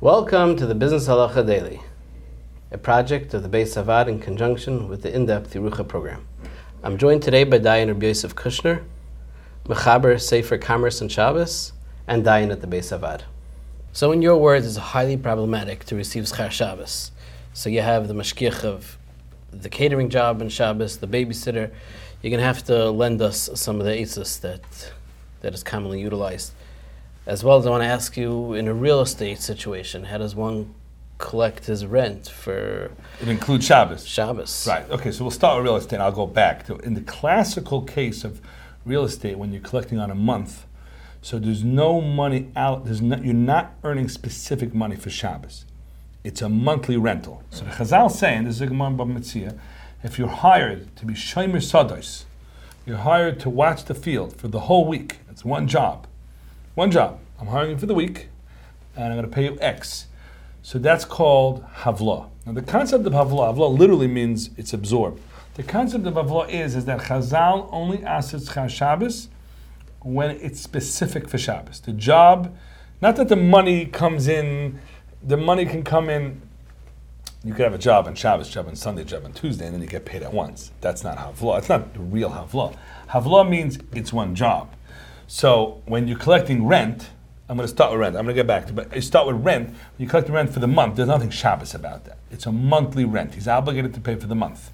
Welcome to the Business Halacha Daily, a project of the Bais HaVaad in conjunction with the in-depth Yerucha program. I'm joined today by Rabbi Yosef Kushner, Mechaber Sefer Commerce and Shabbos, and Dayan at the Bais HaVaad. So, in your words, it's highly problematic to receive Schar Shabbos. So you have the mashgiach of the catering job in Shabbos, the babysitter. You're going to have to lend us some of the aces that that is commonly utilized. As well as I want to ask you, in a real estate situation, how does one collect his rent for It includes Shabbos. Shabbos? Right. Okay. So we'll start with real estate. I'll go back to in the classical case of real estate when you're collecting on a month. So there's no money out. There's not, you're not earning specific money for Shabbos. It's a monthly rental. So the Chazal saying this is a Gemara Bava Metzia, if you're hired to be shomer sados, you're hired to watch the field for the whole week. It's one job. One job. I'm hiring you for the week, and I'm going to pay you X. So that's called havla. Now the concept of havla, havla literally means it's absorbed. The concept of havla is, is that Chazal only asks Shabbos when it's specific for Shabbos. The job, not that the money comes in, the money can come in. You could have a job on Shabbos, job on Sunday, job on Tuesday, and then you get paid at once. That's not havla. It's not the real havla. Havla means it's one job. So when you're collecting rent, I'm going to start with rent. I'm going to get back to, but you start with rent. You collect the rent for the month, there's nothing Shabbos about that. It's a monthly rent. He's obligated to pay for the month,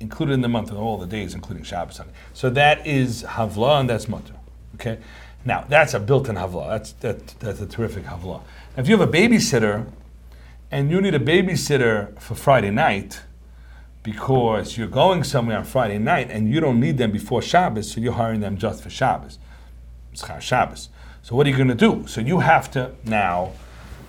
included in the month of all the days, including Shabbos. So that is havla and that's mutter. Okay. Now that's a built-in havla. That's that, that's a terrific havla. Now, if you have a babysitter, and you need a babysitter for Friday night because you're going somewhere on Friday night and you don't need them before Shabbos, so you're hiring them just for Shabbos. Schar Shabbos. So what are you going to do? So you have to now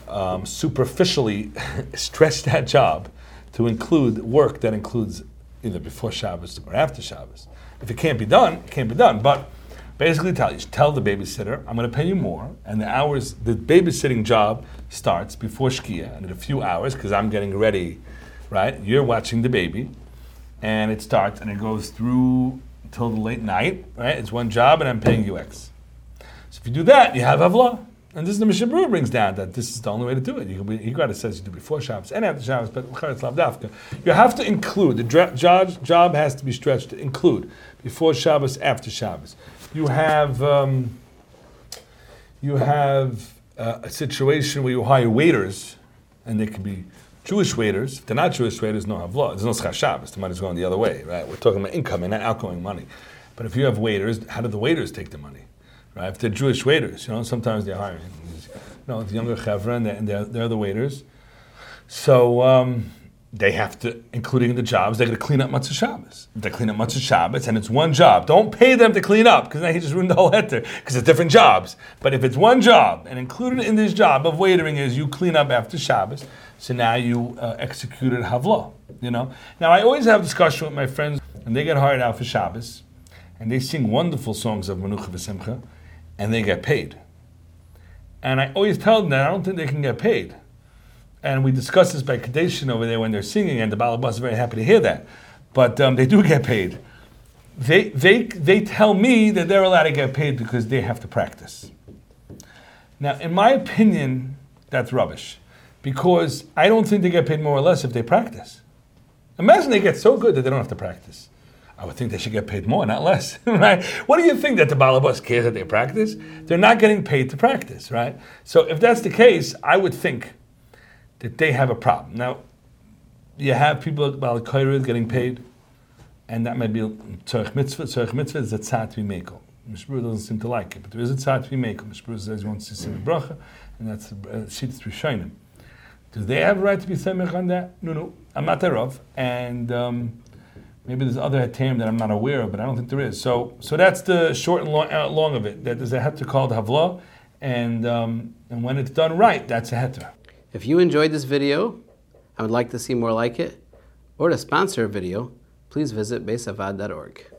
um, superficially stretch that job to include work that includes either before Shabbos or after Shabbos. If it can't be done, it can't be done. But basically, tell you tell the babysitter, I'm going to pay you more, and the hours the babysitting job starts before Shkia, and in a few hours because I'm getting ready. Right, you're watching the baby, and it starts and it goes through till the late night. Right, it's one job, and I'm paying you X. So if you do that, you have Havla. And this is the Mishnah Berurah brings down that this is the only way to do it. You can he got it says you do before Shabbos and after Shabbos, but. You have to include the dra- job, job has to be stretched to include before Shabbos, after Shabbos. You have um, you have uh, a situation where you hire waiters, and they could be Jewish waiters. If they're not Jewish waiters, no Havla. There's no Schar Shabbos. The money's going the other way, right? We're talking about incoming, not outgoing money. But if you have waiters, how do the waiters take the money? Right? If they're Jewish waiters, you know, sometimes they're hiring, you know, the younger chevra, and they're, they're, the waiters. So um, they have to, including the jobs, they're going to clean up Motzei Shabbos. They clean up Motzei Shabbos, and it's one job. Don't pay them to clean up, because now he just ruined the whole heter, because it's different jobs. But if it's one job, and included in this job of waitering is you clean up after Shabbos, so now you uh, executed Havlah, you know. Now, I always have discussion with my friends, and they get hired out for Shabbos, and they sing wonderful songs of Menucha V'Simcha, and they get paid. And I always tell them that I don't think they can get paid. And we discussed this by Kadeshin over there when they're singing, and the Balabas is very happy to hear that. But um, they do get paid. They, they, they tell me that they're allowed to get paid because they have to practice. Now, in my opinion, that's rubbish. Because I don't think they get paid more or less if they practice. Imagine they get so good that they don't have to practice. I would think they should get paid more, not less, right? What do you think that the Balabas cares that they practice? They're not getting paid to practice, right? So if that's the case, I would think that they have a problem. Now, you have people at Balakairid getting paid, and that might be Tzarech Mitzvah. Tzarech Mitzvah is a tzat v'mekel. Mishpur doesn't seem to like it, but there is a tzat v'mekel. Mishpur says he wants to see the bracha, and that's a sheet through Shainim. Do they have a right to be semich on that? No, no. I'm not thereof, and um, maybe there's other term that I'm not aware of, but I don't think there is. So, so that's the short and long, uh, long of it. That there's a heter called havla, and um, and when it's done right, that's a heter. If you enjoyed this video, I would like to see more like it, or to sponsor a video, please visit beisavad.org.